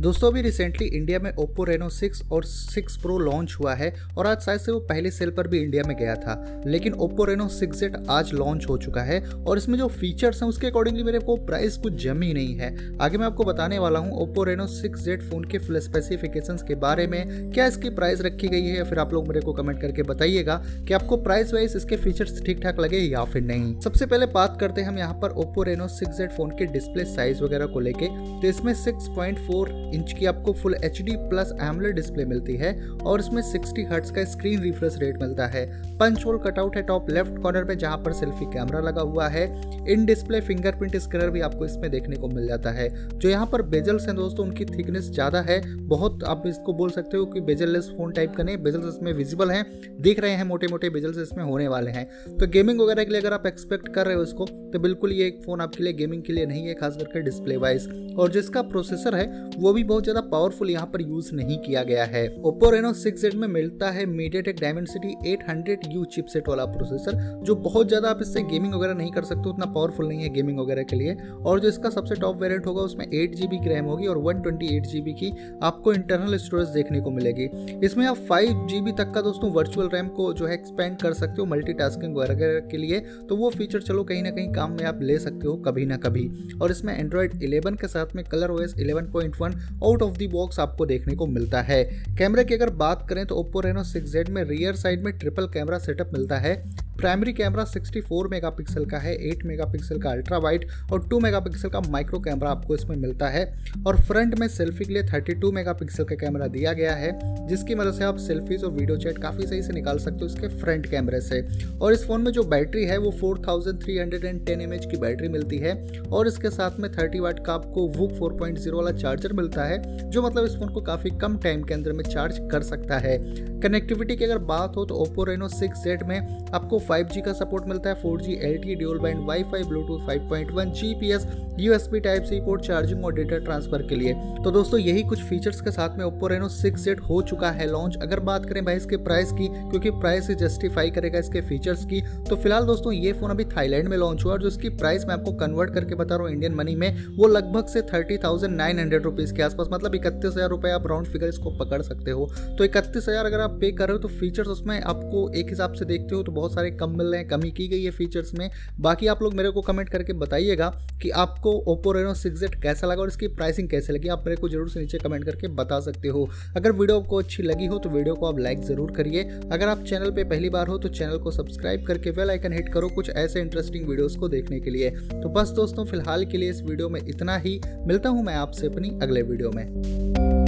दोस्तों, अभी recently India में Oppo रेनो 6 और 6 प्रो लॉन्च हुआ है और आज शायद से वो पहले सेल पर भी इंडिया में गया था। लेकिन Oppo Reno 6Z आज लॉन्च हो चुका है और इसमें जो फीचर्स हैं, उसके अकॉर्डिंगली मेरे को प्राइस कुछ जम ही नहीं है। आगे मैं आपको बताने वाला हूँ Oppo Reno 6Z फ़ोन के फुल स्पेसिफिकेशंस के बारे में, क्या इसकी प्राइस रखी गई है, या फिर आप लोग मेरे को कमेंट करके बताइएगा कि आपको प्राइस वाइज इसके फीचर्स ठीक ठाक लगे या फिर नहीं। सबसे पहले बात करते हैं हम यहाँ पर Oppo Reno 6Z फ़ोन के डिस्प्ले साइज़ वगैरह को लेके। तो इसमें 6.4 इंच की आपको full H D plus AMOLED display मिलती है और इसमें 60 हर्ट्स का स्क्रीन रिफ्रेश रेट मिलता है। पंच होल कटआउट है टॉप लेफ़्ट कॉर्नर में जहाँ पर सेल्फी कैमरा लगा हुआ है। इन डिस्प्ले फिंगरप्रिंट स्कैनर भी आपको इसमें देखने को मिल जाता है। जो यहाँ पर बेजल्स हैं दोस्तों, उनकी थिकनेस ज़्यादा है। बहुत आप इसको बोल सकते हो कि बेजललेस फ़ोन टाइप का नहीं बेजल्स इसमें विजिबल हैं। दिख रहे हैं मोटे मोटे बेजल्स इसमें होने वाले हैं। तो गेमिंग वगैरह के लिए अगर आप एक्सपेक्ट कर रहे हो इसको तो बिल्कुल ये एक फ़ोन आपके लिए गेमिंग के लिए नहीं है, खास करके डिस्प्ले वाइज और जिसका प्रोसेसर है, वो भी बहुत ज़्यादा पावरफुल यहाँ पर यूज़ नहीं किया गया है। Oppo Reno 6Z में मिलता है MediaTek Dimensity 800U चिपसेट वाला प्रोसेसर जो बहुत ज़्यादा आप इससे गेमिंग वगैरह नहीं कर सकते, उतना पावरफुल नहीं है गेमिंग वगैरह के लिए। और जो इसका सबसे टॉप वेरियंट होगा, उसमें एट जी की रैम होगी और वन ट्वेंटी की आपको इंटरनल स्टोरेज देखने को मिलेगी। इसमें आप फाइव जी तक का दोस्तों वर्चुअल रैम को जो है एक्सपेंड कर सकते हो मल्टीटास्किंग वगैरह के लिए तो वो फीचर चलो कहीं ना कहीं काम में आप ले सकते हो कभी ना कभी। और इसमें एंड्रॉइड 11 के साथ में colour OS 11.1 out of the box आपको देखने को मिलता है। कैमरे की अगर बात करें तो ओप्पो रेनो सिक्स में रियर साइड में ट्रिपल कैमरा सेटअप मिलता है। प्राइमरी कैमरा 64 मेगापिक्सल का है 8 मेगापिक्सल का अल्ट्रा वाइड और 2 मेगापिक्सल का माइक्रो कैमरा आपको इसमें मिलता है। और फ्रंट में सेल्फी के लिए 32 मेगापिक्सल का कैमरा दिया गया है, जिसकी मदद से आप सेल्फीज और वीडियो चैट काफ़ी सही से निकाल सकते हो इसके फ्रंट कैमरे से। और इस फ़ोन में जो बैटरी है वो 4310 एमएच की बैटरी मिलती है और इसके साथ में 30 वाट का आपको वुक 4.0 वाला चार्जर मिलता है, जो मतलब इस फ़ोन को काफ़ी कम टाइम के अंदर में चार्ज कर सकता है। कनेक्टिविटी की अगर बात हो तो ओप्पो रेनो 6Z में आपको 5G का सपोर्ट मिलता है 4G LTE dual band WiFi Bluetooth 5.1 GPS USB type C port charging और डेटा ट्रांसफ़र के लिए। तो दोस्तों, यही कुछ फीचर्स के साथ में ओप्पो रेनो 6Z हो चुका है लॉन्च अगर बात करें भाई इसके प्राइस की, क्योंकि प्राइस जस्टिफाई करेगा इसके फीचर्स की तो फ़िलहाल दोस्तों, ये फ़ोन अभी थाईलैंड में लॉन्च हुआ और जो इसकी प्राइस मैं आपको कन्वर्ट करके बता रहा हूँ इंडियन मनी में, वो लगभग से thirty thousand nine hundred rupees के आसपास मतलब इकतीस हज़ार रुपये आप राउंड फिगर इसको पकड़ सकते हो। तो इकतीस हज़ार अगर आप पे कर रहे हो तो फीचर्स उसमें आपको एक हिसाब से देखते हो तो बहुत सारे कम मिल रहे हैं, कमी की गई है फीचर्स में। बाकी आप लोग मेरे को कमेंट करके बताइएगा कि आपको ओप्पो रेनो सिक्स कैसा लगा और इसकी प्राइसिंग कैसे लगी। आप मेरे को ज़रूर से नीचे कमेंट करके बता सकते हो। अगर वीडियो आपको अच्छी लगी हो तो वीडियो को आप लाइक ज़रूर करिए। अगर आप चैनल पर पहली बार हो तो चैनल को सब्सक्राइब करके वेल आइकन हिट करो कुछ ऐसे इंटरेस्टिंग वीडियोज़ को देखने के लिए। तो बस दोस्तों, फ़िलहाल के लिए इस वीडियो में इतना ही। मिलता हूँ मैं आपसे अपनी अगले वीडियो में।